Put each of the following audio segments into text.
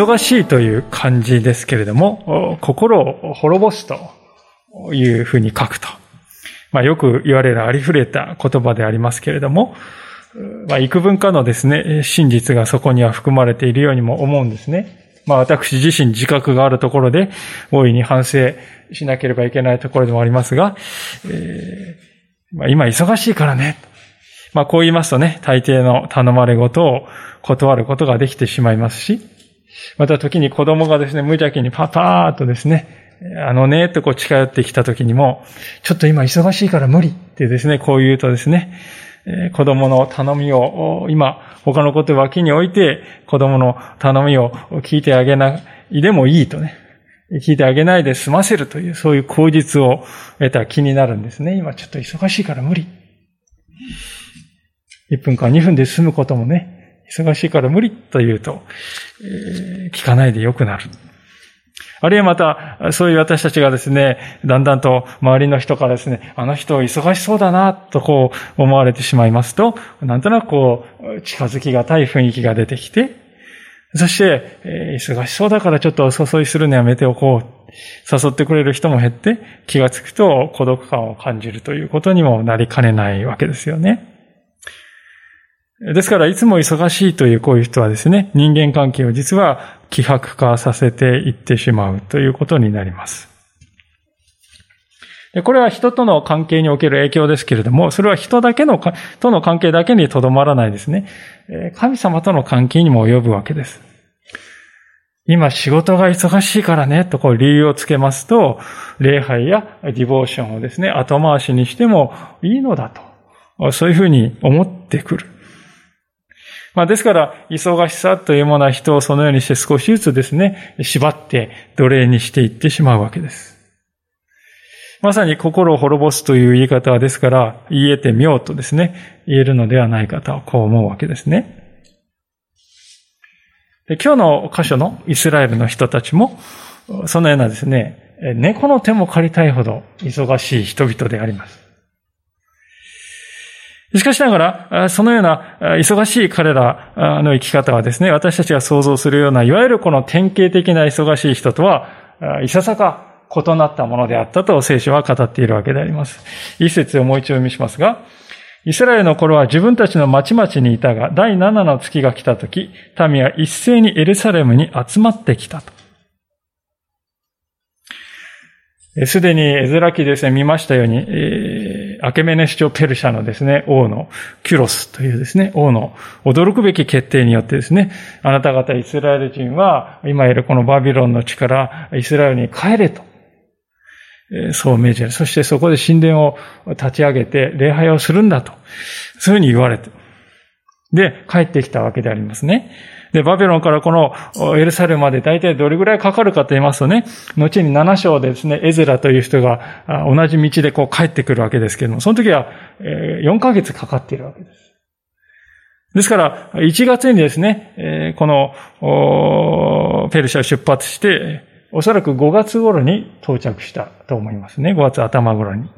忙しいという漢字ですけれども、心を滅ぼすというふうに書くと。まあ、よく言われるありふれた言葉でありますけれども、まあ、幾分かのですね、真実がそこには含まれているようにも思うんですね。まあ、私自身自覚があるところで、大いに反省しなければいけないところでもありますが、えー、まあ、今忙しいからね。まあ、こう言いますとね、大抵の頼まれ事を断ることができてしまいますし、また時に子供がですね、無邪気にパパーっとですね、あのね、とこう近寄ってきた時にも、ちょっと今忙しいから無理ってですね、こう言うとですね、子供の頼みを、今、他のこと脇に置いて、子供の頼みを聞いてあげないでもいいとね、聞いてあげないで済ませるという、そういう口実を得た気になるんですね。今ちょっと忙しいから無理。1分間2分で済むこともね、忙しいから無理と言うと、えー、聞かないでよくなる。あるいはまた、そういう私たちがですね、だんだんと周りの人からですね、あの人忙しそうだな、とこう思われてしまいますと、なんとなくこう、近づきがたい雰囲気が出てきて、そして、えー、忙しそうだからちょっとお誘いするのやめておこう。誘ってくれる人も減って、気がつくと孤独感を感じるということにもなりかねないわけですよね。ですから、いつも忙しいというこういう人はですね、人間関係を実は希薄化させていってしまうということになります。これは人との関係における影響ですけれども、それは人だけの、との関係だけにとどまらないですね。神様との関係にも及ぶわけです。今仕事が忙しいからね、とこう理由をつけますと、礼拝やディボーションをですね、後回しにしてもいいのだと。そういうふうに思ってくる。まあ、ですから、忙しさというものは人をそのようにして少しずつですね、縛って奴隷にしていってしまうわけです。まさに心を滅ぼすという言い方はですから、言えてみようとですね、言えるのではないかとこう思うわけですね。今日の箇所のイスラエルの人たちも、そのようなですね、猫の手も借りたいほど忙しい人々であります。しかしながら、そのような忙しい彼らの生き方はですね、私たちが想像するような、いわゆるこの典型的な忙しい人とは、いささか異なったものであったと聖書は語っているわけであります。一節をもう一度読みしますが、イスラエルの頃は自分たちの町々にいたが、第七の月が来た時、民は一斉にエルサレムに集まってきたと。すでにエズラ記ですね、見ましたように、アケメネス朝ペルシャのですね、王のキュロスというですね、王の驚くべき決定によってですね、あなた方イスラエル人は、今いるこのバビロンの地からイスラエルに帰れと、そう命じる。そしてそこで神殿を立ち上げて礼拝をするんだと、そういうふうに言われて、で、帰ってきたわけでありますね。で、バビロンからこのエルサレムまで大体どれぐらいかかるかと言いますとね、後に7章でですね、エゼラという人が同じ道でこう帰ってくるわけですけども、その時は4ヶ月かかっているわけです。ですから、1月にですね、このペルシャを出発して、おそらく5月頃に到着したと思いますね。5月頭頃に。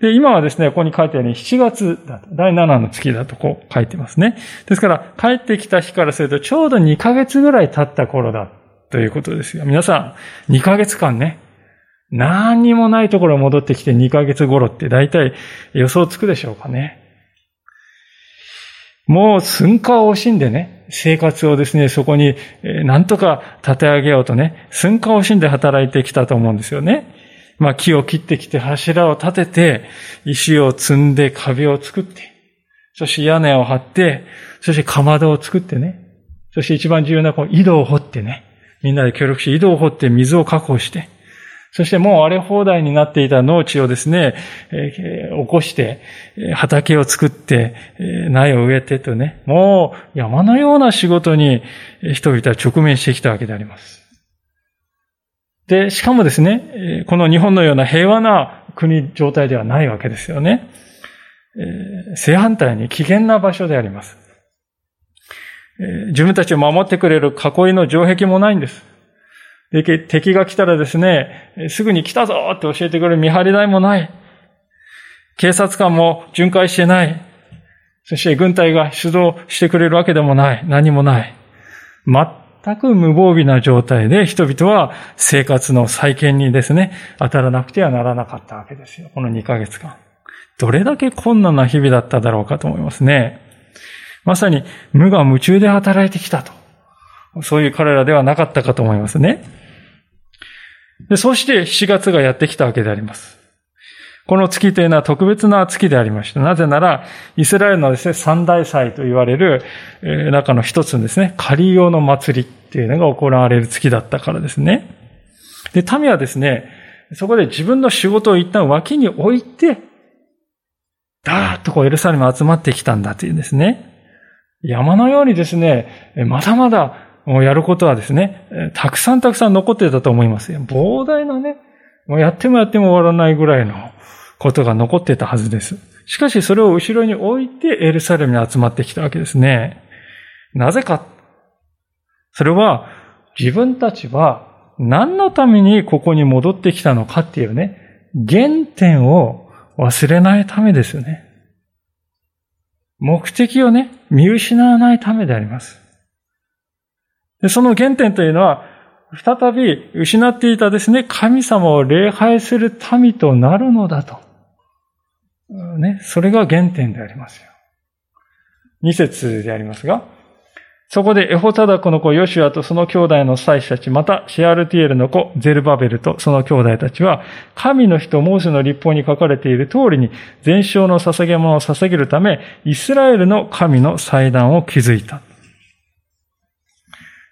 で、今はですね、ここに書いてあるように7月だと、第7の月だとこう書いてますね。ですから、帰ってきた日からするとちょうど2ヶ月ぐらい経った頃だということですよ。皆さん、2ヶ月間ね、何にもないところに戻ってきて2ヶ月頃って大体予想つくでしょうかね。もう寸暇を惜しんでね、生活をですね、そこになんとか立て上げようとね、寸暇を惜しんで働いてきたと思うんですよね。まあ木を切ってきて柱を立てて、石を積んで壁を作って、そして屋根を張って、そしてかまどを作ってね、そして一番重要なこの井戸を掘ってね、みんなで協力し井戸を掘って水を確保して、そしてもう荒れ放題になっていた農地をですね、えー、起こして、畑を作って、苗を植えてとね、もう山のような仕事に人々は直面してきたわけであります。で、しかもですね、この日本のような平和な国状態ではないわけですよね。正反対に危険な場所であります。自分たちを守ってくれる囲いの城壁もないんです。で、敵が来たらですね、すぐに来たぞって教えてくれる見張り台もない。警察官も巡回してない。そして軍隊が出動してくれるわけでもない。何もない。全く無防備な状態で人々は生活の再建にですね、当たらなくてはならなかったわけですよ。この2ヶ月間。どれだけ困難な日々だっただろうかと思いますね。まさに無我夢中で働いてきたと。そういう彼らではなかったかと思いますね。でそして7月がやってきたわけであります。この月というのは特別な月でありました。なぜなら、イスラエルのですね、三大祭と言われる、中の一つのですね、仮用の祭りっていうのが行われる月だったからですね。で、民はですね、そこで自分の仕事を一旦脇に置いて、ダーッとこうエルサレム集まってきたんだというですね。山のようにですね、まだまだもうやることはですね、たくさんたくさん残ってたと思いますよ。膨大なね、もうやってもやっても終わらないぐらいのことが残ってたはずです。しかしそれを後ろに置いてエルサレムに集まってきたわけですね。なぜか。それは自分たちは何のためにここに戻ってきたのかっていうね、原点を忘れないためですよね。目的をね、見失わないためであります。でその原点というのは、再び失っていたですね、神様を礼拝する民となるのだと。ね、それが原点でありますよ。二節でありますが、そこでエホタダコの子ヨシュアとその兄弟の祭司たち、またシェアルティエルの子ゼルバベルとその兄弟たちは、神の人モーセの立法に書かれている通りに、全焼の捧げ物を捧げるため、イスラエルの神の祭壇を築いた。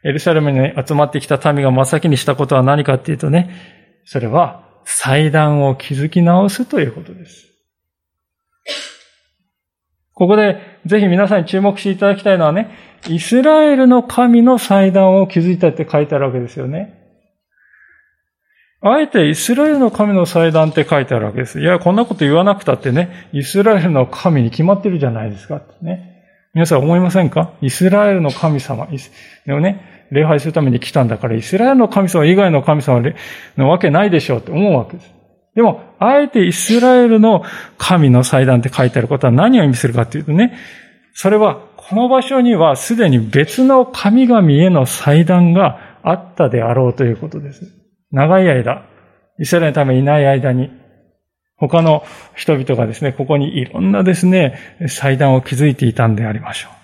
エルサレムに集まってきた民が真っ先にしたことは何かっていうとね、それは祭壇を築き直すということです。ここでぜひ皆さんに注目していただきたいのはね、イスラエルの神の祭壇を築いたって書いてあるわけですよね。あえてイスラエルの神の祭壇って書いてあるわけです。いや、こんなこと言わなくたってね、イスラエルの神に決まってるじゃないですかってね。皆さん思いませんか？イスラエルの神様。でもね、礼拝するために来たんだから、イスラエルの神様以外の神様のわけないでしょうって思うわけです。でも、あえてイスラエルの神の祭壇って書いてあることは何を意味するかっていうとね、それは、この場所にはすでに別の神々への祭壇があったであろうということです。長い間、イスラエルのためいない間に、他の人々がですね、ここにいろんなですね、祭壇を築いていたんでありましょう。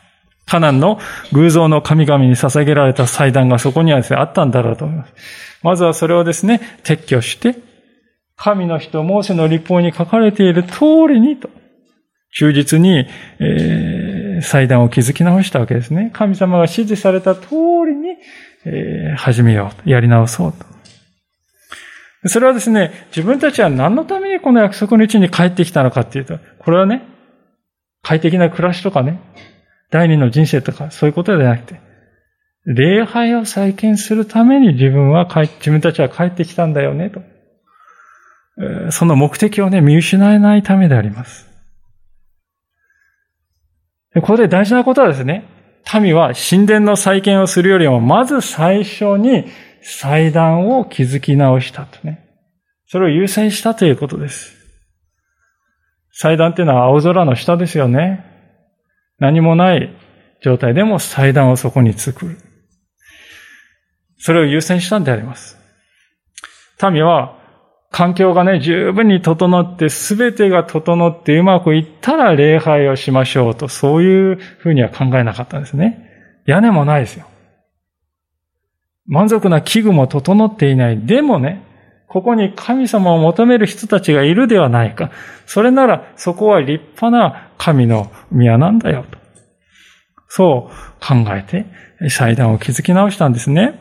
カナンの偶像の神々に捧げられた祭壇がそこにはですね、あったんだろうと思います。まずはそれをですね、撤去して、神の人、モーセの立法に書かれている通りにと、忠実に、えー、祭壇を築き直したわけですね。神様が指示された通りに、えー、始めようと、やり直そうと。それはですね、自分たちは何のためにこの約束の地に帰ってきたのかっていうと、これはね、快適な暮らしとかね、第二の人生とか、そういうことではなくて、礼拝を再建するために自分は、自分たちは帰ってきたんだよね、と。その目的をね、見失えないためであります。ここで大事なことはですね、民は神殿の再建をするよりも、まず最初に祭壇を築き直したとね。それを優先したということです。祭壇っていうのは青空の下ですよね。何もない状態でも祭壇をそこに作る。それを優先したんであります。民は環境がね、十分に整って、すべてが整ってうまくいったら礼拝をしましょうと、そういうふうには考えなかったんですね。屋根もないですよ。満足な器具も整っていない。でもね、ここに神様を求める人たちがいるではないか。それなら、そこは立派な神の宮なんだよと。そう考えて、祭壇を築き直したんですね。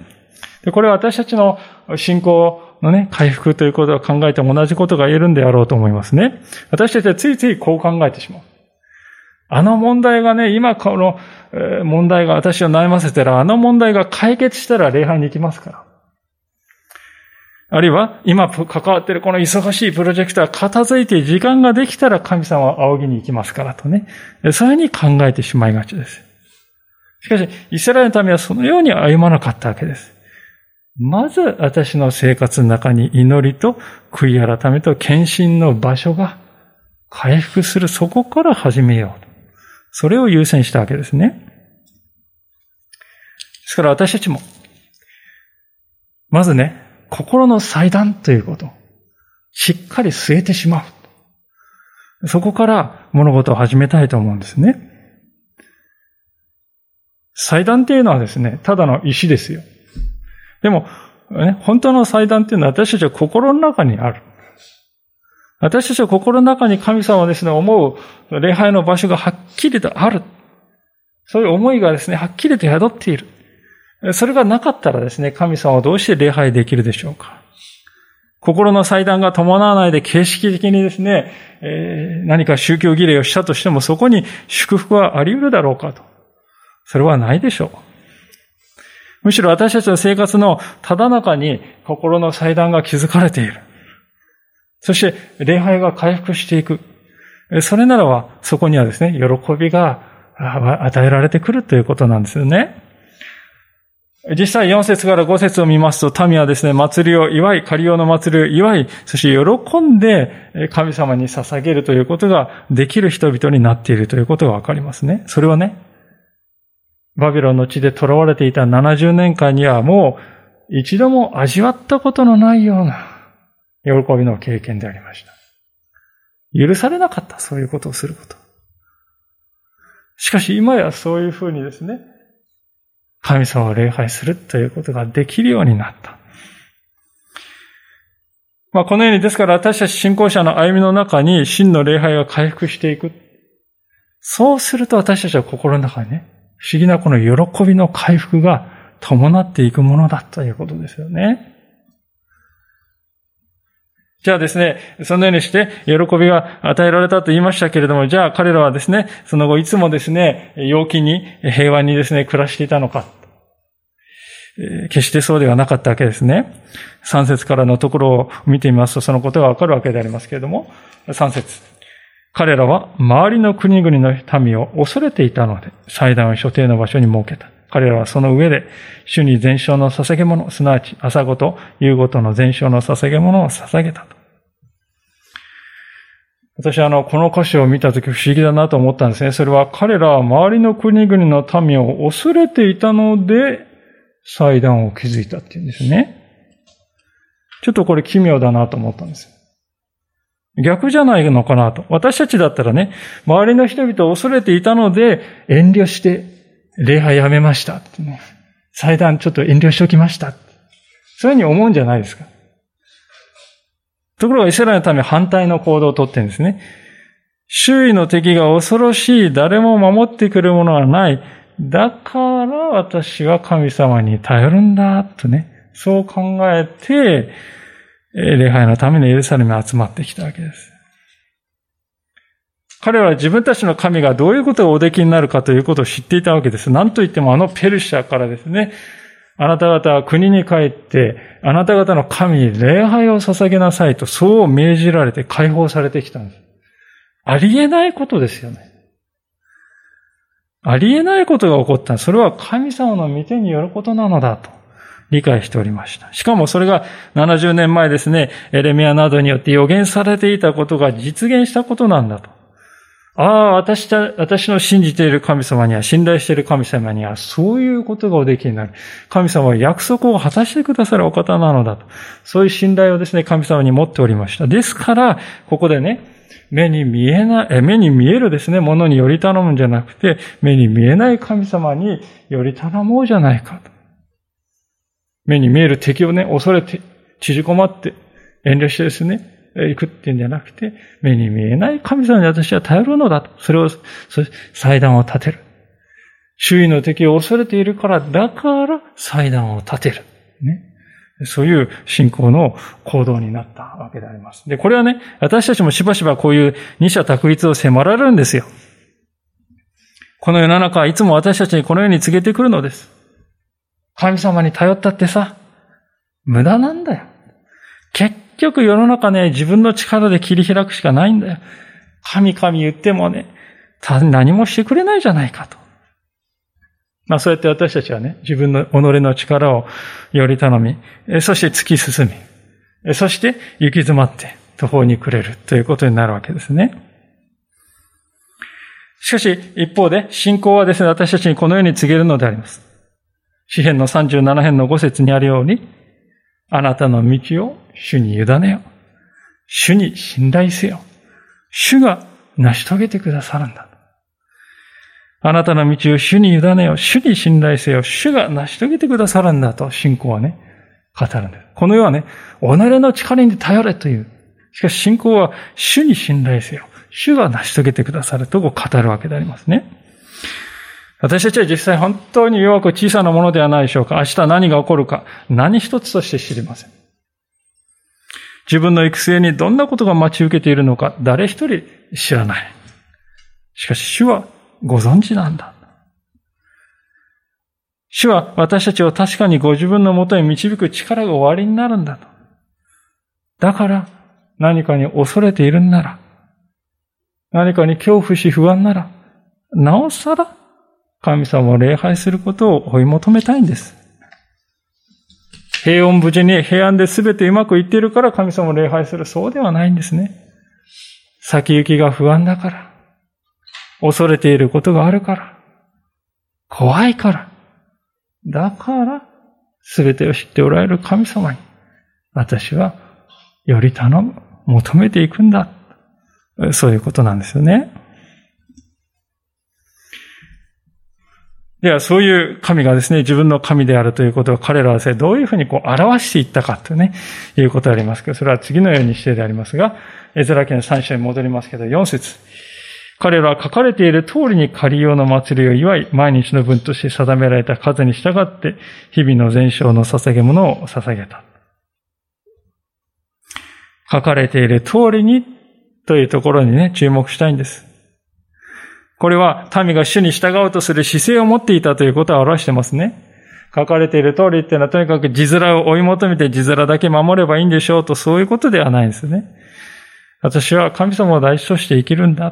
で、これは私たちの信仰のね、回復ということを考えても同じことが言えるんであろうと思いますね。私たちはついついこう考えてしまう。あの問題がね、今この問題が私を悩ませたら、あの問題が解決したら礼拝に行きますから。あるいは、今関わってるこの忙しいプロジェクトは片付いて時間ができたら神様は仰ぎに行きますからとね。そういうふうに考えてしまいがちです。しかし、イスラエルの民はそのように歩まなかったわけです。まず私の生活の中に祈りと悔い改めと献身の場所が回復するそこから始めようと。それを優先したわけですね。ですから私たちも、まずね、心の祭壇ということ、しっかり据えてしまう。そこから物事を始めたいと思うんですね。祭壇っていうのはですね、ただの石ですよ。でも、ね、本当の祭壇っていうのは私たちは心の中にある。私たちは心の中に神様をですね、思う礼拝の場所がはっきりとある。そういう思いがですね、はっきりと宿っている。それがなかったらですね、神様はどうして礼拝できるでしょうか心の祭壇が伴わないで形式的にですね、えー、何か宗教儀礼をしたとしてもそこに祝福はあり得るだろうかと。それはないでしょう。むしろ私たちの生活のただ中に心の祭壇が築かれている。そして礼拝が回復していく。それならばそこにはですね、喜びが与えられてくるということなんですよね。実際4節から5節を見ますと、民はですね、祭りを祝い、仮用の祭りを祝い、そして喜んで神様に捧げるということができる人々になっているということがわかりますね。それはね、バビロンの地で囚われていた70年間にはもう一度も味わったことのないような喜びの経験でありました。許されなかった、そういうことをすること。しかし今やそういうふうにですね、神様を礼拝するということができるようになった。まあ、このようにですから私たち信仰者の歩みの中に真の礼拝が回復していく。そうすると私たちは心の中にね、不思議なこの喜びの回復が伴っていくものだということですよね。じゃあですね、そのようにして喜びが与えられたと言いましたけれども、じゃあ彼らはですね、その後いつもですね、陽気に平和にですね、暮らしていたのか。決してそうではなかったわけですね。3節からのところを見てみますと、そのことがわかるわけでありますけれども、3節彼らは周りの国々の民を恐れていたので、祭壇を所定の場所に設けた。彼らはその上で、主に全焼の捧げ物、すなわち朝ごと夕ごとの全焼の捧げ物を捧げたと。私はあの、この歌詞を見たとき不思議だなと思ったんですね。それは彼らは周りの国々の民を恐れていたので、祭壇を築いたっていうんですね。ちょっとこれ奇妙だなと思ったんです。逆じゃないのかなと。私たちだったらね、周りの人々を恐れていたので、遠慮して礼拝やめましたってね。祭壇ちょっと遠慮しておきました。そういうふうに思うんじゃないですか。ところがイスラエルのため反対の行動をとってるんですね。周囲の敵が恐ろしい、誰も守ってくるものはない。だから私は神様に頼るんだ、とね。そう考えて、礼拝のためにエルサレムに集まってきたわけです。彼らは自分たちの神がどういうことがおできになるかということを知っていたわけです。何と言ってもあのペルシャからですね、あなた方は国に帰って、あなた方の神に礼拝を捧げなさいと、そう命じられて解放されてきたんです。ありえないことですよね。ありえないことが起こった。それは神様の御手によることなのだと理解しておりました。しかもそれが70年前ですね、エレミアなどによって予言されていたことが実現したことなんだと。ああ、私た、私の信じている神様には、信頼している神様には、そういうことがおできになる。神様は約束を果たしてくださるお方なのだと。そういう信頼をですね、神様に持っておりました。ですから、ここでね、目に見えない、目に見えるですね、ものにより頼むんじゃなくて、目に見えない神様により頼もうじゃないかと。目に見える敵をね、恐れて、縮こまって、遠慮してですね、行くっていうんじゃなくて、目に見えない神様に私は頼るのだと。それを、祭壇を立てる。周囲の敵を恐れているから、だから祭壇を立てる。ね。そういう信仰の行動になったわけであります。で、これはね、私たちもしばしばこういう二者択一を迫られるんですよ。この世の中はいつも私たちにこのように告げてくるのです。神様に頼ったってさ、無駄なんだよ。結局世の中ね、自分の力で切り開くしかないんだよ。神々言ってもね、何もしてくれないじゃないかと。まあそうやって私たちはね、自分の己の力をより頼み、そして突き進み、そして行き詰まって途方に暮れるということになるわけですね。しかし、一方で、信仰はですね、私たちにこのように告げるのであります。詩篇の37編の5節にあるように、あなたの道を主に委ねよ。主に信頼せよ。主が成し遂げてくださるんだ。あなたの道を主に委ねよ。主に信頼せよ。主が成し遂げてくださるんだと信仰はね、語るんです。この世はね、己の力に頼れという。しかし信仰は主に信頼せよ。主が成し遂げてくださると語るわけでありますね。私たちは実際本当に弱く小さなものではないでしょうか。明日何が起こるか、何一つとして知りません。自分の育成にどんなことが待ち受けているのか、誰一人知らない。しかし主はご存知なんだ。主は私たちを確かにご自分のもとへ導く力が終わりになるんだと。だから何かに恐れているんなら、何かに恐怖し不安なら、なおさら神様を礼拝することを追い求めたいんです。平穏無事に平安で全てうまくいっているから神様を礼拝する。そうではないんですね。先行きが不安だから。恐れていることがあるから。怖いから。だから、全てを知っておられる神様に、私はより頼む、求めていくんだ。そういうことなんですよね。では、そういう神がですね、自分の神であるということを彼らはですね、どういうふうにこう表していったかというね、いうことがありますけど、それは次のようにしてでありますが、エズラ記の3章に戻りますけど、4節彼らは書かれている通りに仮用の祭りを祝い、毎日の分として定められた数に従って、日々の全焼の捧げ物を捧げた。書かれている通りにというところにね、注目したいんです。これは民が主に従おうとする姿勢を持っていたということを表してますね。書かれている通りっていうのはとにかく字面を追い求めて字面だけ守ればいいんでしょうとそういうことではないんですね。私は神様を大事として生きるんだ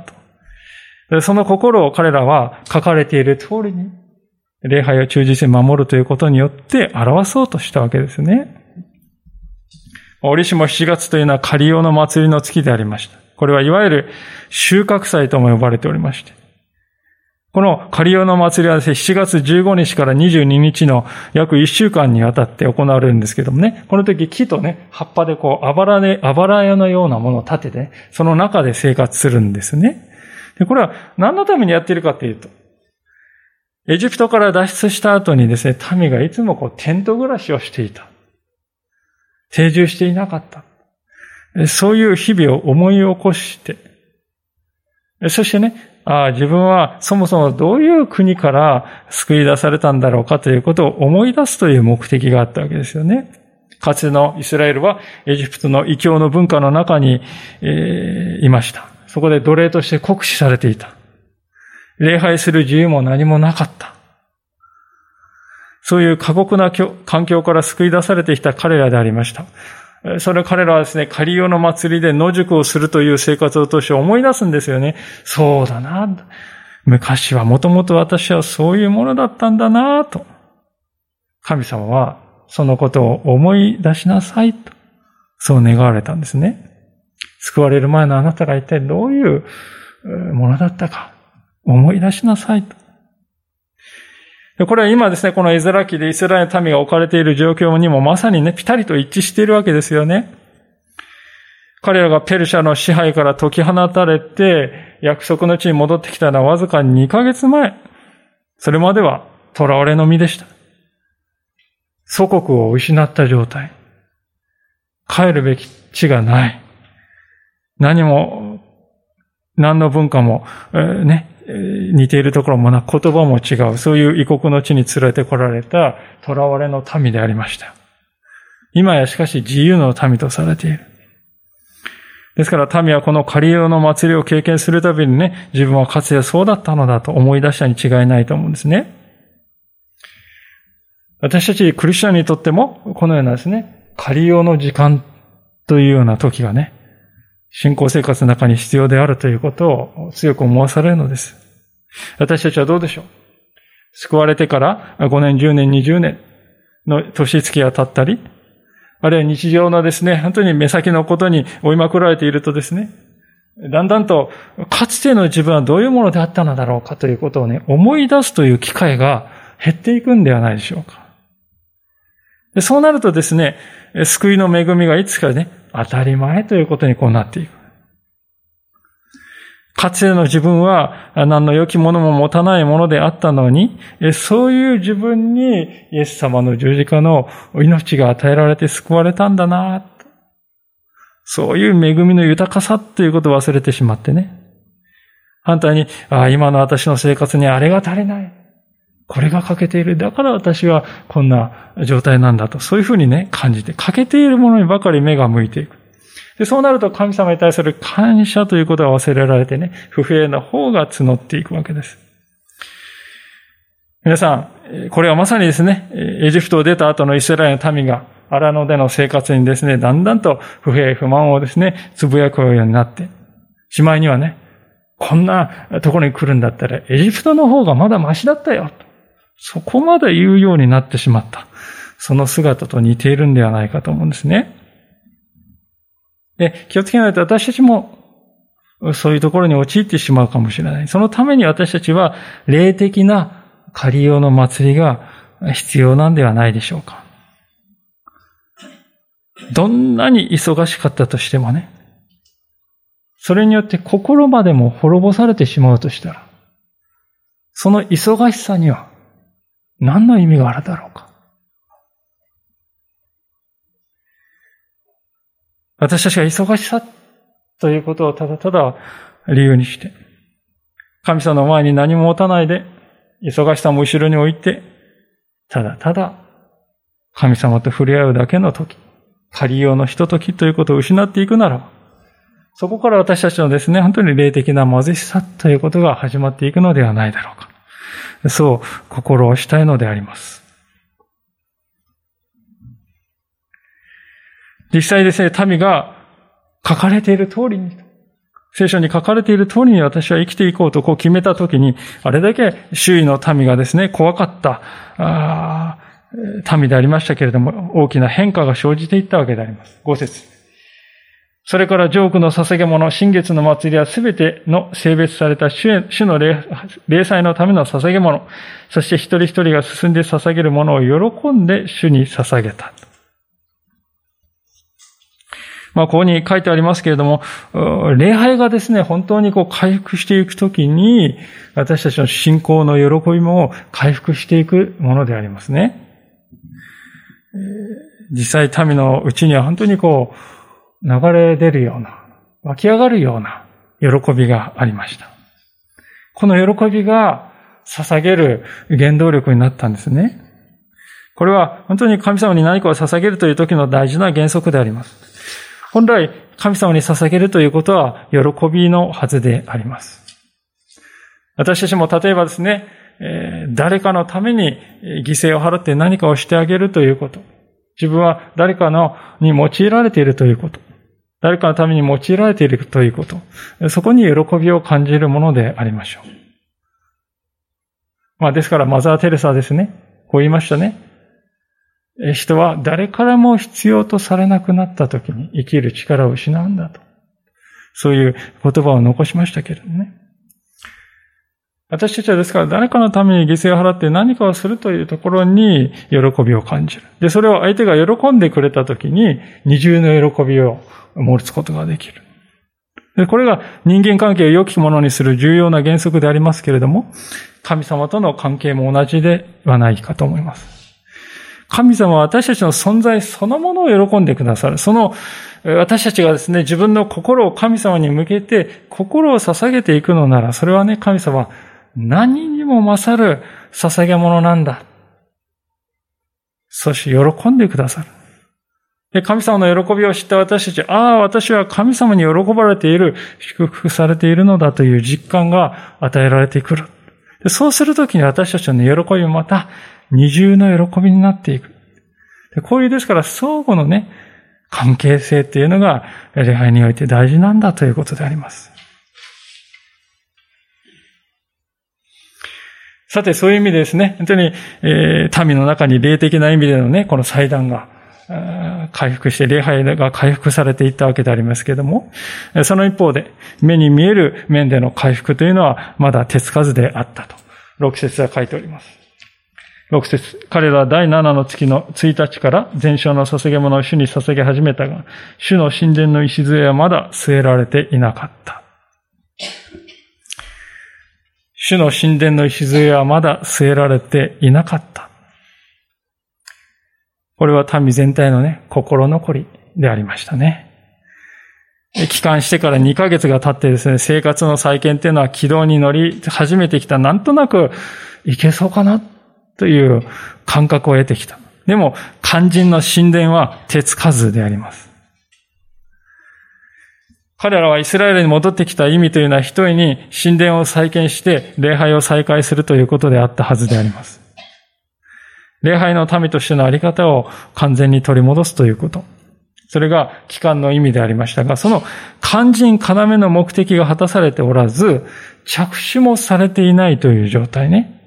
と。その心を彼らは書かれている通りに礼拝を忠実に守るということによって表そうとしたわけですね。折しも7月というのは仮用の祭りの月でありました。これはいわゆる収穫祭とも呼ばれておりまして。この仮用の祭りはですね、7月15日から22日の約1週間にわたって行われるんですけどもね、この時木とね、葉っぱでこう、あばらで、あばら屋のようなものを立てて、その中で生活するんですね。で、これは何のためにやっているかというと、エジプトから脱出した後にですね、民がいつもこう、テント暮らしをしていた。定住していなかった。そういう日々を思い起こして、そしてね、ああ、自分はそもそもどういう国から救い出されたんだろうかということを思い出すという目的があったわけですよね。かつてのイスラエルはエジプトの異教の文化の中に、えー、いました。そこで奴隷として酷使されていた。礼拝する自由も何もなかった。そういう過酷な環境から救い出されてきた彼らでありました。それ彼らはですね、仮用の祭りで野宿をするという生活を通して思い出すんですよね。そうだな。昔はもともと私はそういうものだったんだなと。神様はそのことを思い出しなさいと。そう願われたんですね。救われる前のあなたが一体どういうものだったか思い出しなさいと。これは今ですね、このエズラ記でイスラエルの民が置かれている状況にもまさにね、ピタリと一致しているわけですよね。彼らがペルシャの支配から解き放たれて、約束の地に戻ってきたのはわずか2ヶ月前。それまでは囚われの身でした。祖国を失った状態。帰るべき地がない。何も、何の文化も、えー、ね、似ているところもなく、言葉も違う、そういう異国の地に連れてこられた囚われの民でありました。今やしかし自由の民とされている。ですから民はこの仮用の祭りを経験するたびにね、自分はかつてそうだったのだと思い出したに違いないと思うんですね。私たちクリスチャンにとっても、このようなですね、仮用の時間というような時がね、信仰生活の中に必要であるということを強く思わされるのです。私たちはどうでしょう？救われてから5年、10年、20年の年月が経ったり、あるいは日常のですね、本当に目先のことに追いまくられているとですね、だんだんと、かつての自分はどういうものであったのだろうかということをね、思い出すという機会が減っていくんではないでしょうか。そうなるとですね、救いの恵みがいつかね、当たり前ということにこうなっていく。かつての自分は何の良きものも持たないものであったのに、そういう自分にイエス様の十字架の命が与えられて救われたんだなそういう恵みの豊かさということを忘れてしまってね。反対に、あ、今の私の生活にあれが足りない。これが欠けている。だから私はこんな状態なんだと。そういうふうにね、感じて、欠けているものにばかり目が向いていく。で、そうなると神様に対する感謝ということが忘れられてね、不平な方が募っていくわけです。皆さん、これはまさにですね、エジプトを出た後のイスラエルの民が荒野での生活にですね、だんだんと不平不満をですね、つぶやくようになって、しまいにはね、こんなところに来るんだったら、エジプトの方がまだマシだったよ。そこまで言うようになってしまった。その姿と似ているんではないかと思うんですね。で、気をつけないと私たちもそういうところに陥ってしまうかもしれない。そのために私たちは霊的な借り用の祭りが必要なんではないでしょうか。どんなに忙しかったとしてもね、それによって心までも滅ぼされてしまうとしたら、その忙しさには何の意味があるだろうか？私たちが忙しさということをただただ理由にして、神様の前に何も持たないで、忙しさも後ろに置いて、ただただ神様と触れ合うだけの時、借り用のひと時ということを失っていくなら、そこから私たちのですね、本当に霊的な貧しさということが始まっていくのではないだろうか。そう心をしたいのであります。実際ですね、民が書かれている通りに、聖書に書かれている通りに私は生きていこうとこう決めたときに、あれだけ周囲の民がですね、怖かった、あ民でありましたけれども、大きな変化が生じていったわけであります。五節。それからジョークの捧げ物、新月の祭りはすべての性別された主の礼祭のための捧げ物、そして一人一人が進んで捧げるものを喜んで主に捧げた。まあ、ここに書いてありますけれども、礼拝がですね、本当にこう回復していくときに、私たちの信仰の喜びも回復していくものでありますね。実際民のうちには本当にこう、流れ出るような、湧き上がるような喜びがありました。この喜びが捧げる原動力になったんですね。これは本当に神様に何かを捧げるという時の大事な原則であります。本来、神様に捧げるということは喜びのはずであります。私たちも例えばですね、誰かのために犠牲を払って何かをしてあげるということ。自分は誰かのに用いられているということ。誰かのために用いられているということ。そこに喜びを感じるものでありましょう。まあですからマザー・テレサですね。こう言いましたね。人は誰からも必要とされなくなった時に生きる力を失うんだと。そういう言葉を残しましたけれどね。私たちはですから誰かのために犠牲を払って何かをするというところに喜びを感じる。で、それを相手が喜んでくれた時に二重の喜びを持つことができる。でこれが人間関係を良きものにする重要な原則でありますけれども、神様との関係も同じではないかと思います。神様は私たちの存在そのものを喜んでくださる。その私たちがですね、自分の心を神様に向けて心を捧げていくのなら、それはね、神様何にも勝る捧げ物なんだ。そして喜んでくださる。で、神様の喜びを知った私たち、ああ、私は神様に喜ばれている、祝福されているのだという実感が与えられてくる。でそうするときに私たちの喜びもまた二重の喜びになっていく。でこういうですから相互のね、関係性っていうのが礼拝において大事なんだということであります。さて、そういう意味でですね、本当に、えー、民の中に霊的な意味でのね、この祭壇が、回復して、礼拝が回復されていったわけでありますけれども、その一方で、目に見える面での回復というのは、まだ手つかずであったと、6節は書いております。6節彼らは第7の月の1日から全焼の捧げ物を主に捧げ始めたが、主の神殿の礎はまだ据えられていなかった。主の神殿の礎はまだ据えられていなかった。これは民全体のね、心残りでありましたね。帰還してから2ヶ月が経ってですね、生活の再建っていうのは軌道に乗り始めてきた。なんとなくいけそうかなという感覚を得てきた。でも、肝心の神殿は手つかずであります。彼らはイスラエルに戻ってきた意味というのは一重に神殿を再建して礼拝を再開するということであったはずであります。礼拝の民としてのあり方を完全に取り戻すということ。それが期間の意味でありましたが、その肝心要の目的が果たされておらず、着手もされていないという状態ね。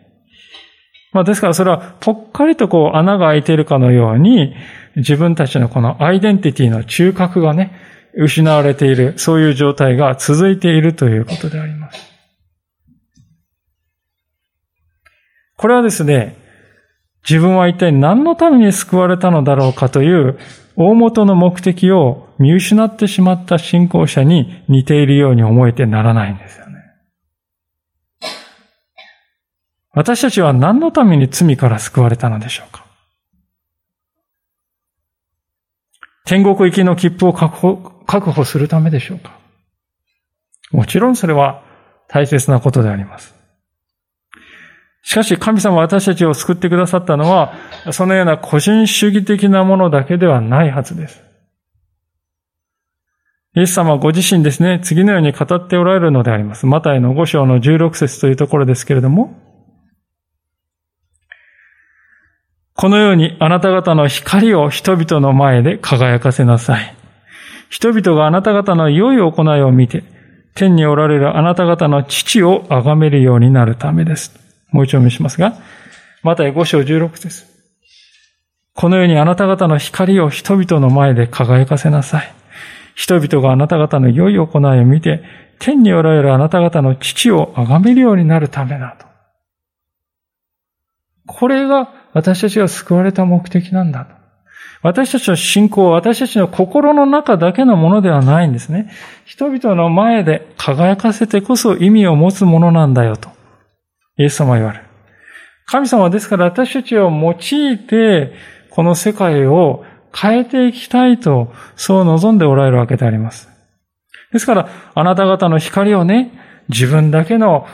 まあ、ですからそれはぽっかりとこう穴が開いているかのように、自分たちのこのアイデンティティの中核がね、失われている、そういう状態が続いているということであります。これはですね、自分は一体何のために救われたのだろうかという大元の目的を見失ってしまった信仰者に似ているように思えてならないんですよね。私たちは何のために罪から救われたのでしょうか天国行きの切符を確保確保するためでしょうか？もちろんそれは大切なことであります。しかし神様は私たちを救ってくださったのは、そのような個人主義的なものだけではないはずです。イエス様ご自身ですね、次のように語っておられるのであります。マタイの5章の16節というところですけれども、このようにあなた方の光を人々の前で輝かせなさい。人々があなた方の良い行いを見て、天におられるあなた方の父を崇めるようになるためです。もう一度見しますが、また5章16です。このようにあなた方の光を人々の前で輝かせなさい。人々があなた方の良い行いを見て、天におられるあなた方の父を崇めるようになるためだと。これが私たちが救われた目的なんだと。私たちの信仰は私たちの心の中だけのものではないんですね。人々の前で輝かせてこそ意味を持つものなんだよと。イエス様は言われる。神様はですから私たちを用いて、この世界を変えていきたいと、そう望んでおられるわけであります。ですから、あなた方の光をね、自分だけの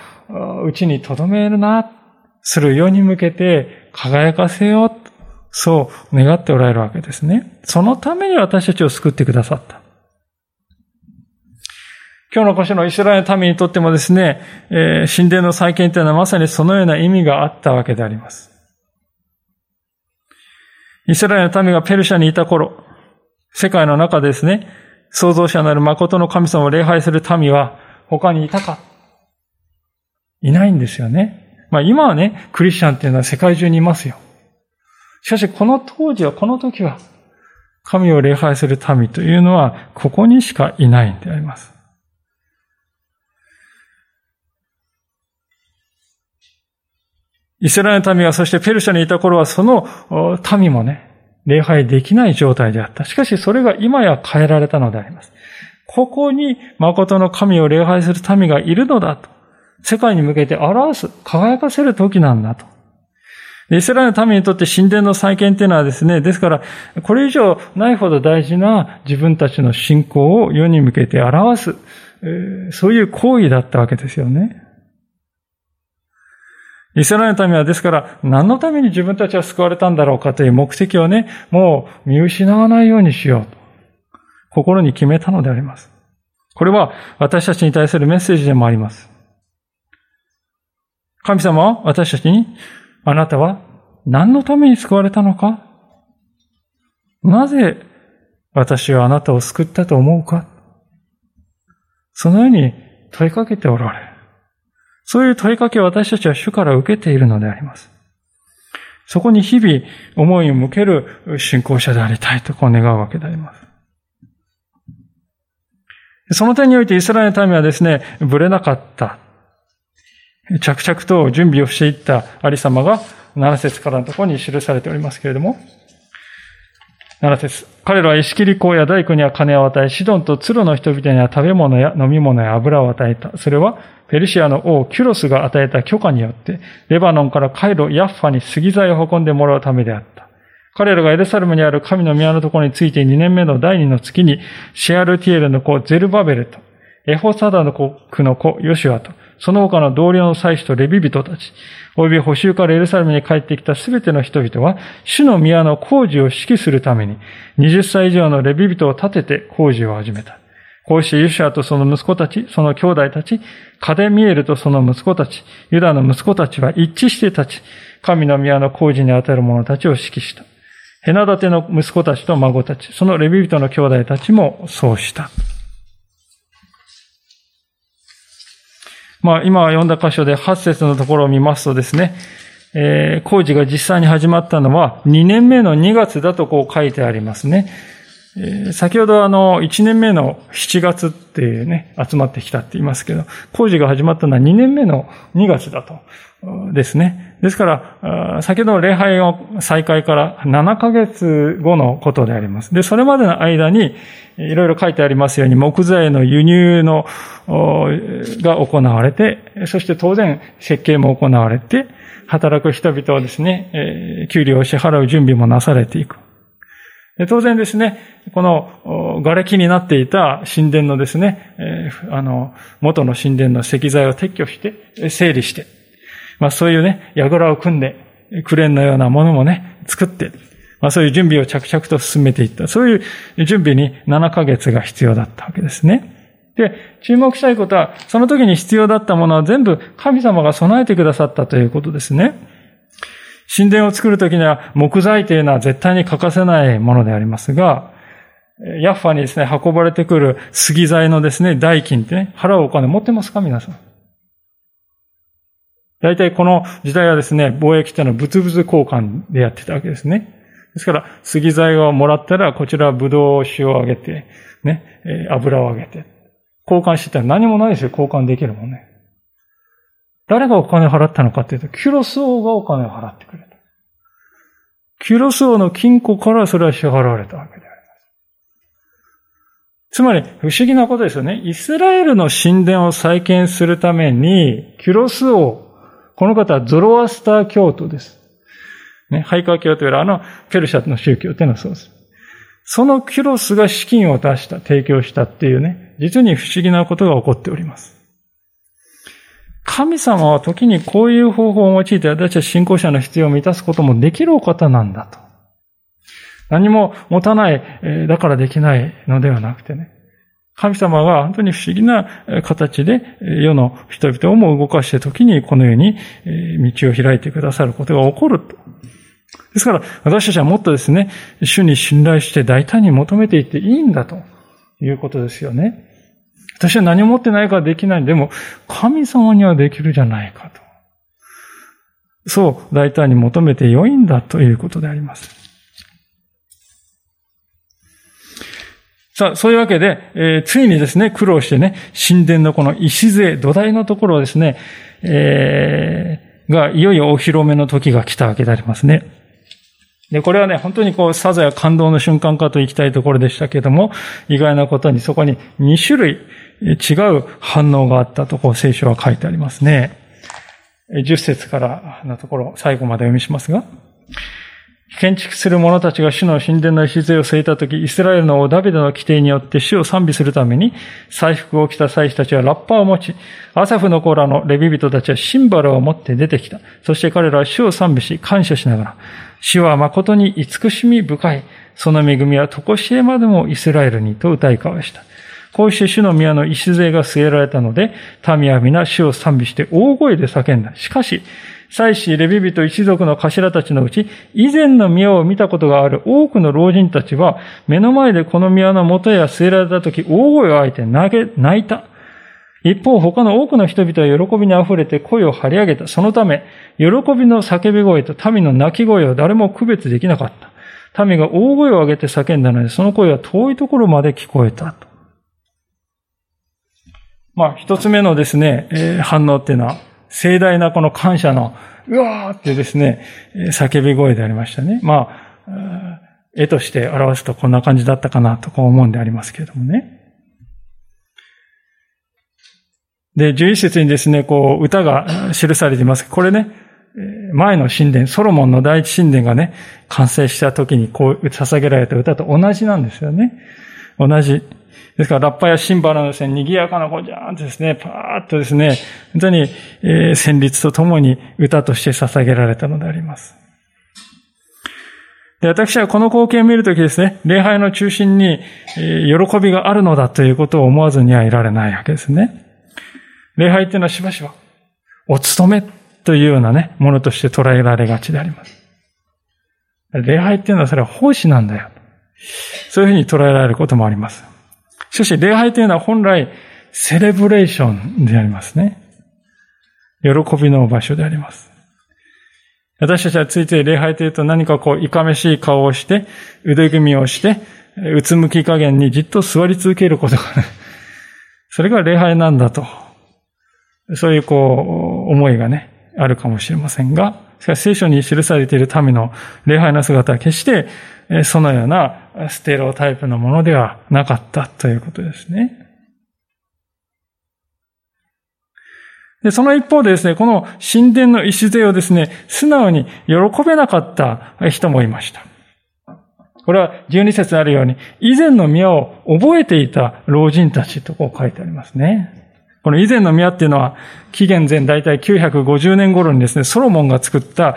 うちに留めるな、する世に向けて輝かせよう、そう願っておられるわけですね。そのために私たちを救ってくださった。今日の箇所のイスラエルの民にとってもですね、えー、神殿の再建というのはまさにそのような意味があったわけであります。イスラエルの民がペルシャにいた頃、世界の中でですね、創造者なる誠の神様を礼拝する民は他にいたかいないんですよね。まあ今はね、クリスチャンっていうのは世界中にいますよ。しかしこの当時は、この時は、神を礼拝する民というのは、ここにしかいないんであります。イスラエルの民はそしてペルシャにいた頃はその民もね、礼拝できない状態であった。しかしそれが今や変えられたのであります。ここに誠の神を礼拝する民がいるのだと。世界に向けて表す、輝かせる時なんだと。イスラエルの民にとって神殿の再建っていうのはですね、ですから、これ以上ないほど大事な自分たちの信仰を世に向けて表す、そういう行為だったわけですよね。イスラエルの民はですから、何のために自分たちは救われたんだろうかという目的をね、もう見失わないようにしようと、心に決めたのであります。これは私たちに対するメッセージでもあります。神様は私たちに、あなたは何のために救われたのか？なぜ私はあなたを救ったと思うか？そのように問いかけておられる。そういう問いかけを私たちは主から受けているのであります。そこに日々思いを向ける信仰者でありたいとこう願うわけであります。その点においてイスラエルの民はですね、ぶれなかった。着々と準備をしていったありさまが7節からのところに記されておりますけれども、7節彼らは石切り港や大工には金を与え、シドンとツロの人々には食べ物や飲み物や油を与えた。それは、ペルシアの王キュロスが与えた許可によって、レバノンからカイロ、ヤッファに杉材を運んでもらうためであった。彼らがエルサレムにある神の宮のところについて2年目の第2の月に、シェアルティエルの子ゼルバベルと、エホサダの子クの子ヨシュアと、その他の同僚の祭司とレビ人たち、及び補修からエルサレムに帰ってきたすべての人々は、主の宮の工事を指揮するために、20歳以上のレビ人を立てて工事を始めた。こうしてユシュアとその息子たち、その兄弟たち、カデミエルとその息子たち、ユダの息子たちは一致して立ち、神の宮の工事に当たる者たちを指揮した。ヘナダテの息子たちと孫たち、そのレビ人の兄弟たちもそうした。まあ、今読んだ箇所で8節のところを見ますとですね、えー、工事が実際に始まったのは2年目の2月だとこう書いてありますね。えー、先ほどあの、1年目の7月っていうね、集まってきたって言いますけど、工事が始まったのは2年目の2月だと。ですね。ですから、先ほど礼拝を再開から7ヶ月後のことであります。で、それまでの間に、いろいろ書いてありますように、木材の輸入の、が行われて、そして当然設計も行われて、働く人々はですね、給料を支払う準備もなされていく。当然ですね、この瓦礫になっていた神殿のですね、あの、元の神殿の石材を撤去して、整理して、まあそういうね、櫓を組んで、クレーンのようなものもね、作って、まあそういう準備を着々と進めていった。そういう準備に7ヶ月が必要だったわけですね。で、注目したいことは、その時に必要だったものは全部神様が備えてくださったということですね。神殿を作るときには木材というのは絶対に欠かせないものでありますが、ヤッファにですね、運ばれてくる杉材のですね、代金ってね、払うお金持ってますか皆さん。大体この時代はですね、貿易っていうのは物々交換でやってたわけですね。ですから、杉材をもらったら、こちらブドウ酒をあげて、ね、油をあげて。交換してたら何もないですよ、交換できるもんね。誰がお金を払ったのかっていうと、キュロス王がお金を払ってくれた。キュロス王の金庫からそれは支払われたわけであります。つまり、不思議なことですよね。イスラエルの神殿を再建するために、キュロス王、この方はゾロアスター教徒です。ね、ハイカー教というあのペルシャの宗教っていうのはそうです。そのキュロスが資金を出した、提供したっていうね、実に不思議なことが起こっております。神様は時にこういう方法を用いて私は信仰者の必要を満たすこともできるお方なんだと。何も持たない、だからできないのではなくてね。神様が本当に不思議な形で世の人々をも動かして時にこのように道を開いてくださることが起こると。ですから私たちはもっとですね、主に信頼して大胆に求めていっていいんだということですよね。私は何も持ってないからできない。でも神様にはできるじゃないかと。そう、大胆に求めて良いんだということであります。さあ、そういうわけで、えー、ついにですね、苦労してね、神殿のこの礎、土台のところをですね、えー、が、いよいよお披露目の時が来たわけでありますね。で、これはね、本当にこう、さぞや感動の瞬間かと行きたいところでしたけれども、意外なことにそこに2種類違う反応があったとこう、聖書は書いてありますね。10節からのところ、最後まで読みしますが、建築する者たちが主の神殿の礎を据えたとき、イスラエルの王ダビデの規定によって主を賛美するために、祭服を着た祭司たちはラッパを持ち、アサフの子らのレビ人たちはシンバルを持って出てきた。そして彼らは主を賛美し、感謝しながら、主は誠に慈しみ深い。その恵みはとこしえまでもイスラエルにと歌い交わした。こうして主の宮の礎が据えられたので、民は皆主を賛美して大声で叫んだ。しかし、祭司、レビ人一族の頭たちのうち、以前の宮を見たことがある多くの老人たちは、目の前でこの宮の元へ据えられた時、大声を上げて泣いた。一方、他の多くの人々は喜びに溢れて声を張り上げた。そのため、喜びの叫び声と民の泣き声を誰も区別できなかった。民が大声を上げて叫んだので、その声は遠いところまで聞こえた。まあ、一つ目のですね、えー、反応っていうのは、盛大なこの感謝の、うわーってですね、叫び声でありましたね。まあ、絵として表すとこんな感じだったかなと思うんでありますけれどもね。で、11節にですね、こう、歌が記されています。これね、前の神殿、ソロモンの第一神殿がね、完成した時にこう、捧げられた歌と同じなんですよね。同じ。ですから、ラッパやシンバルのですね、賑やかなこう、じゃーんとですね、パーッとですね、本当に、えー、旋律とともに歌として捧げられたのであります。で、私はこの光景を見るときですね、礼拝の中心に、えー、喜びがあるのだということを思わずにはいられないわけですね。礼拝っていうのはしばしば、お勤めというようなね、ものとして捉えられがちであります。礼拝っていうのはそれは奉仕なんだよ。そういうふうに捉えられることもあります。しかし、礼拝というのは本来、セレブレーションでありますね。喜びの場所であります。私たちはついつい礼拝というと何かこう、いかめしい顔をして、腕組みをして、うつむき加減にじっと座り続けることがね、それが礼拝なんだとそういうこう、思いがね、あるかもしれませんが、しかし聖書に記されている民の礼拝の姿は決して、そのようなステロタイプのものではなかったということですね。で、その一方でですね、この神殿の礎をですね、素直に喜べなかった人もいました。これは12節あるように、以前の宮を覚えていた老人たちとこう書いてありますね。この以前の宮っていうのは、紀元前大体950年頃にですね、ソロモンが作った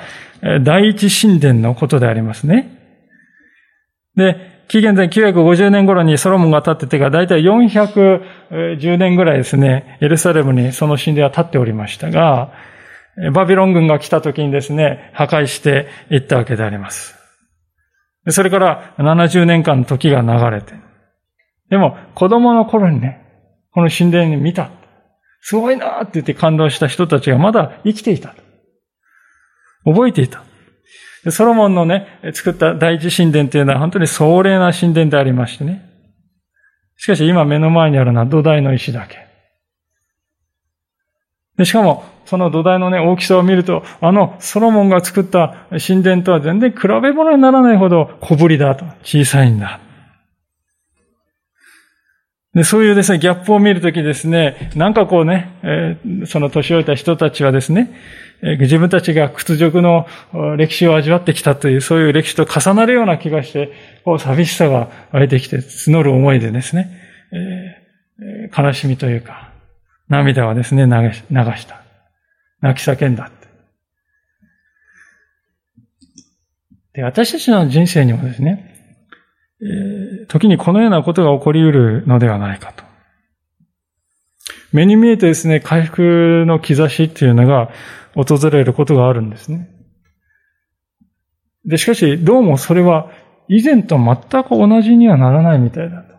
第一神殿のことでありますね。で、紀元前950年頃にソロモンが建っててから大体410年ぐらいですね、エルサレムにその神殿は建っておりましたが、バビロン軍が来た時にですね、破壊していったわけであります。それから70年間時が流れて。でも、子供の頃にね、この神殿に見た。すごいなって言って感動した人たちがまだ生きていた。覚えていた。ソロモンのね、作った第一神殿というのは本当に壮麗な神殿でありましてね。しかし今目の前にあるのは土台の石だけ。でしかも、その土台のね、大きさを見ると、あのソロモンが作った神殿とは全然比べ物にならないほど小ぶりだと。小さいんだ。で、そういうですね、ギャップを見るときですね、なんかこうね、えー、その年老いた人たちはですね、えー、自分たちが屈辱の歴史を味わってきたという、そういう歴史と重なるような気がして、こう寂しさが湧いてきて、募る思いでですね、えー、悲しみというか、涙はですね、流し流した。泣き叫んだ。で、私たちの人生にもですね、えー、時にこのようなことが起こり得るのではないかと。目に見えてですね、回復の兆しっていうのが訪れることがあるんですね。で、しかし、どうもそれは以前と全く同じにはならないみたいだと。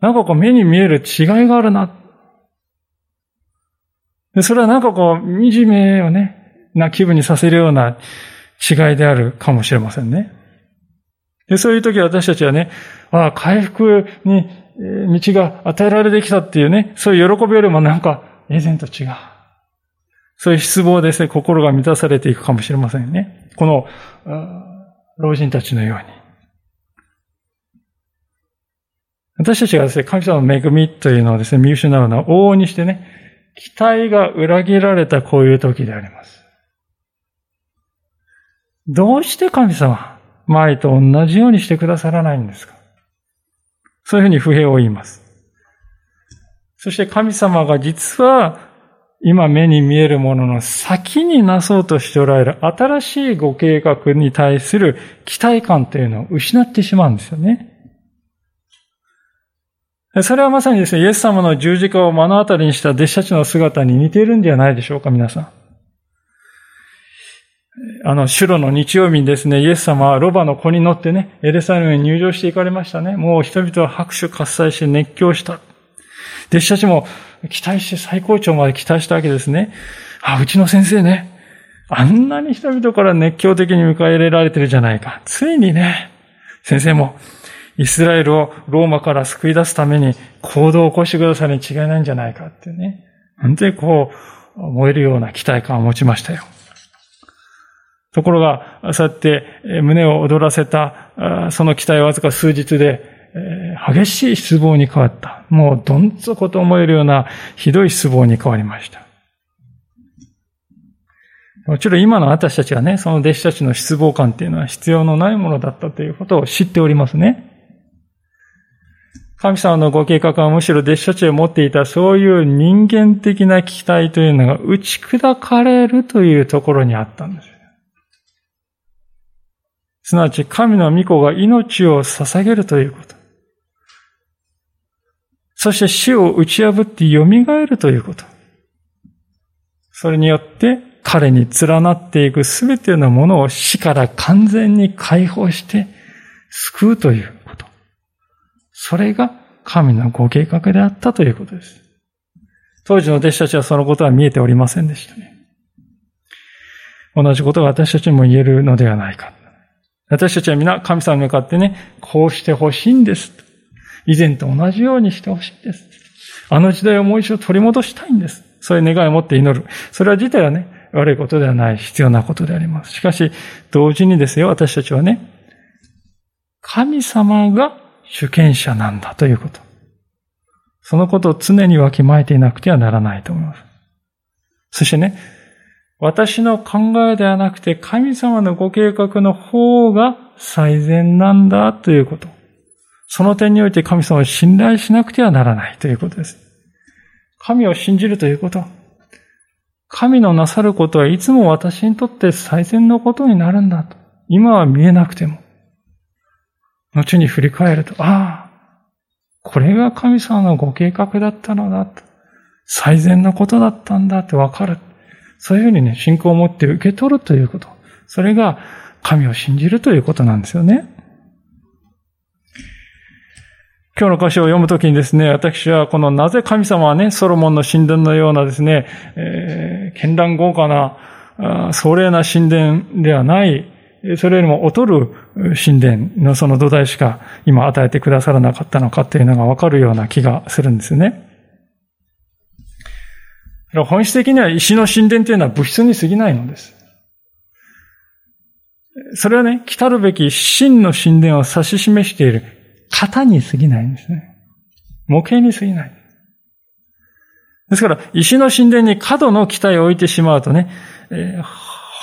なんかこう目に見える違いがあるな。で、それはなんかこう、惨めをね、な気分にさせるような違いであるかもしれませんね。で、そういう時私たちはね、ああ、回復に道が与えられてきたっていうね、そういう喜びよりもなんか、以前と違う。そういう失望ですね、心が満たされていくかもしれませんね。この、老人たちのように。私たちがですね、神様の恵みというのをですね、見失うのは往々にしてね、期待が裏切られたこういう時であります。どうして神様前と同じようにしてくださらないんですか？そういうふうに不平を言います。そして神様が実は今目に見えるものの先になそうとしておられる新しいご計画に対する期待感というのを失ってしまうんですよね。それはまさにですね、イエス様の十字架を目の当たりにした弟子たちの姿に似ているんじゃないでしょうか、皆さん。あの、シュロの日曜日にですね、イエス様はロバの子に乗ってね、エレサレムに入場していかれましたね。もう人々は拍手喝采して熱狂した。弟子たちも期待して最高潮まで期待したわけですね。あ、うちの先生ね、あんなに人々から熱狂的に迎え入れられてるじゃないか。ついにね、先生もイスラエルをローマから救い出すために行動を起こしてくださるに違いないんじゃないかってね。本当にこう、燃えるような期待感を持ちましたよ。ところが、そうやって胸を躍らせた、その期待はわずか数日で、激しい失望に変わった。もうどん底と思えるようなひどい失望に変わりました。もちろん今の私たちはね、その弟子たちの失望感っていうのは必要のないものだったということを知っておりますね。神様のご計画はむしろ弟子たちが持っていたそういう人間的な期待というのが打ち砕かれるというところにあったんです。すなわち神の御子が命を捧げるということ。そして死を打ち破って蘇るということ。それによって彼に連なっていくすべてのものを死から完全に解放して救うということそれが神のご計画であったということです。当時の弟子たちはそのことは見えておりませんでしたね。同じことが私たちにも言えるのではないか。私たちは皆神様に向かってね、こうしてほしいんです。以前と同じようにしてほしいんです。あの時代をもう一度取り戻したいんです。そういう願いを持って祈る。それは自体はね、悪いことではない、必要なことであります。しかし、同時にですよ、私たちはね、神様が主権者なんだということ。そのことを常にわきまえていなくてはならないと思います。そしてね、私の考えではなくて神様のご計画の方が最善なんだということ。その点において神様を信頼しなくてはならないということです。神を信じるということ。神のなさることはいつも私にとって最善のことになるんだと。今は見えなくても。後に振り返ると、ああ、これが神様のご計画だったのだと。最善のことだったんだってわかる。そういうふうにね、信仰を持って受け取るということ。それが神を信じるということなんですよね。今日の歌詞を読むときにですね、私はこのなぜ神様はね、ソロモンの神殿のようなですね、えー、絢爛豪華な、壮麗な神殿ではないそれよりも劣る神殿のその土台しか今与えてくださらなかったのかというのがわかるような気がするんですね。本質的には石の神殿というのは物質に過ぎないのです。それはね、来たるべき真の神殿を指し示している型に過ぎないんですね。模型に過ぎない。ですから、石の神殿に過度の期待を置いてしまうとね、えー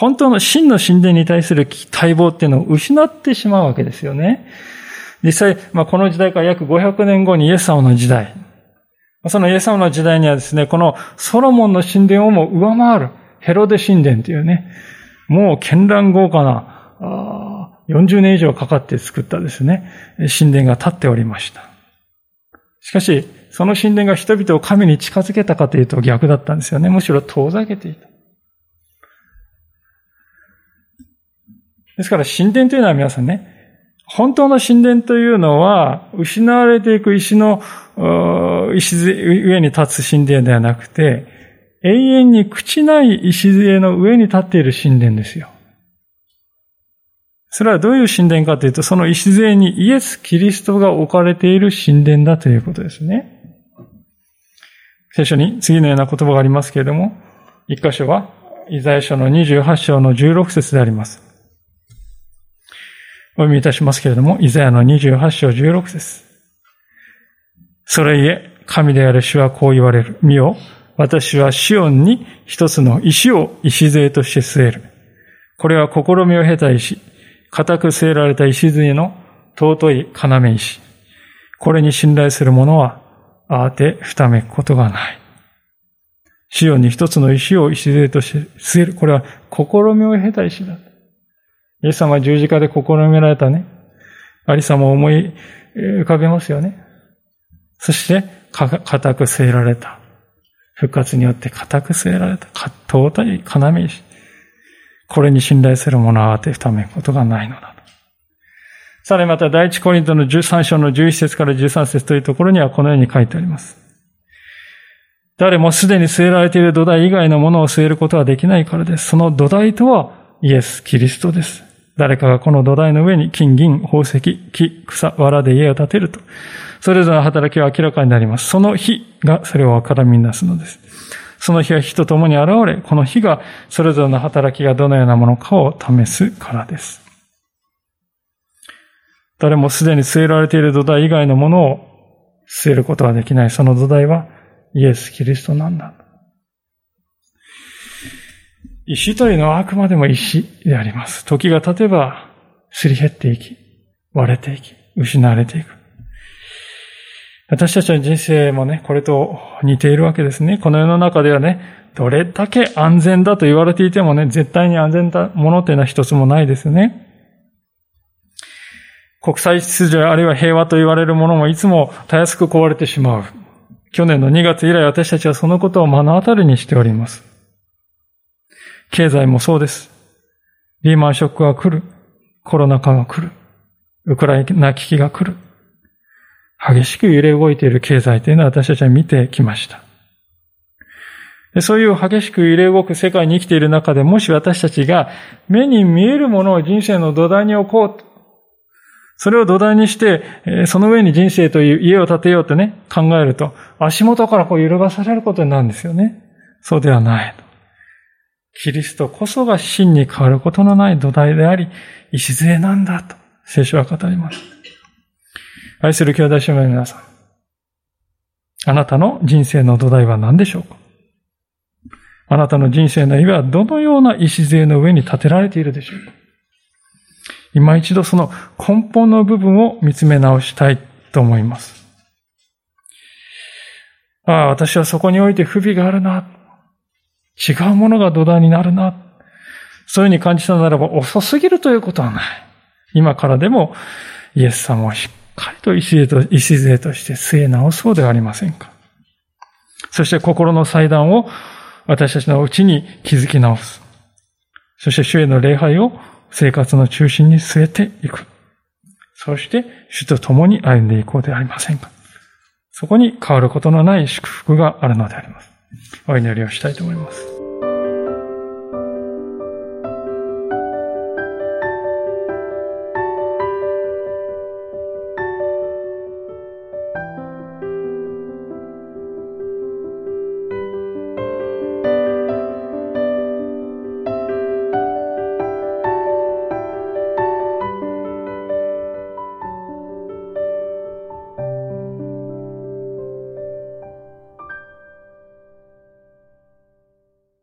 本当の真の神殿に対する待望っていうのを失ってしまうわけですよね。実際、まあ、この時代から約500年後にイエス様の時代。そのイエス様の時代にはですね、このソロモンの神殿をも上回るヘロデ神殿というね、もう絢爛豪華な、40年以上かかって作ったですね、神殿が立っておりました。しかし、その神殿が人々を神に近づけたかというと逆だったんですよね。むしろ遠ざけていた。ですから神殿というのは皆さんね、本当の神殿というのは、失われていく石の、上に立つ神殿ではなくて、永遠に朽ちない石の上に立っている神殿ですよ。それはどういう神殿かというと、その礎にイエス・キリストが置かれている神殿だということですね。聖書に次のような言葉がありますけれども、一箇所は、イザヤ書の28章の16節であります。お読みいたしますけれども、イザヤの28章16節それゆえ、神である主はこう言われる。見よ、私はシオンに一つの石を礎として据える。これは試みを経た石、固く据えられた石杖の尊い要石。これに信頼する者は、あてふためくことがない。シオンに一つの石を礎として据える。これは試みを経た石だ。イエス様は十字架で試みられたね、ありさまを思い浮かべますよね。そして、固く据えられた。復活によって固く据えられた。尊い要石。これに信頼する者は慌てふためことがないのだと。さらにまた第一コリントの13章の11節から13節というところにはこのように書いてあります。誰もすでに据えられている土台以外のものを据えることはできないからです。その土台とはイエス・キリストです。誰かがこの土台の上に金銀、宝石、木、草、藁で家を建てると、それぞれの働きは明らかになります。その日がそれを絡みなすのです。その日は火と共に現れ、この日がそれぞれの働きがどのようなものかを試すからです。誰もすでに据えられている土台以外のものを据えることはできない。その土台はイエス・キリストなんだ。石というのはあくまでも石であります。時が経てば、すり減っていき、割れていき、失われていく。私たちの人生もね、これと似ているわけですね。この世の中ではね、どれだけ安全だと言われていてもね、絶対に安全なものというのは一つもないですね。国際秩序あるいは平和と言われるものもいつもたやすく壊れてしまう。去年の2月以来私たちはそのことを目の当たりにしております。経済もそうです。リーマンショックが来る。コロナ禍が来る。ウクライナ危機が来る。激しく揺れ動いている経済というのは私たちは見てきました。そういう激しく揺れ動く世界に生きている中で、もし私たちが目に見えるものを人生の土台に置こうと、それを土台にして、その上に人生という家を建てようとね、考えると、足元からこう揺るがされることになるんですよね。そうではない。キリストこそが真に変わることのない土台であり、礎なんだと、聖書は語ります。愛する兄弟姉妹の皆さん。あなたの人生の土台は何でしょうか？あなたの人生の家はどのような礎の上に建てられているでしょうか？今一度その根本の部分を見つめ直したいと思います。ああ、私はそこにおいて不備があるな。違うものが土台になるな。そういうふうに感じたならば遅すぎるということはない。今からでもイエス様をしっかりと礎と礎として据え直そうではありませんか。そして心の祭壇を私たちのうちに築き直す。そして主への礼拝を生活の中心に据えていく。そして主と共に歩んでいこうではありませんか。そこに変わることのない祝福があるのであります。お祈りをしたいと思います。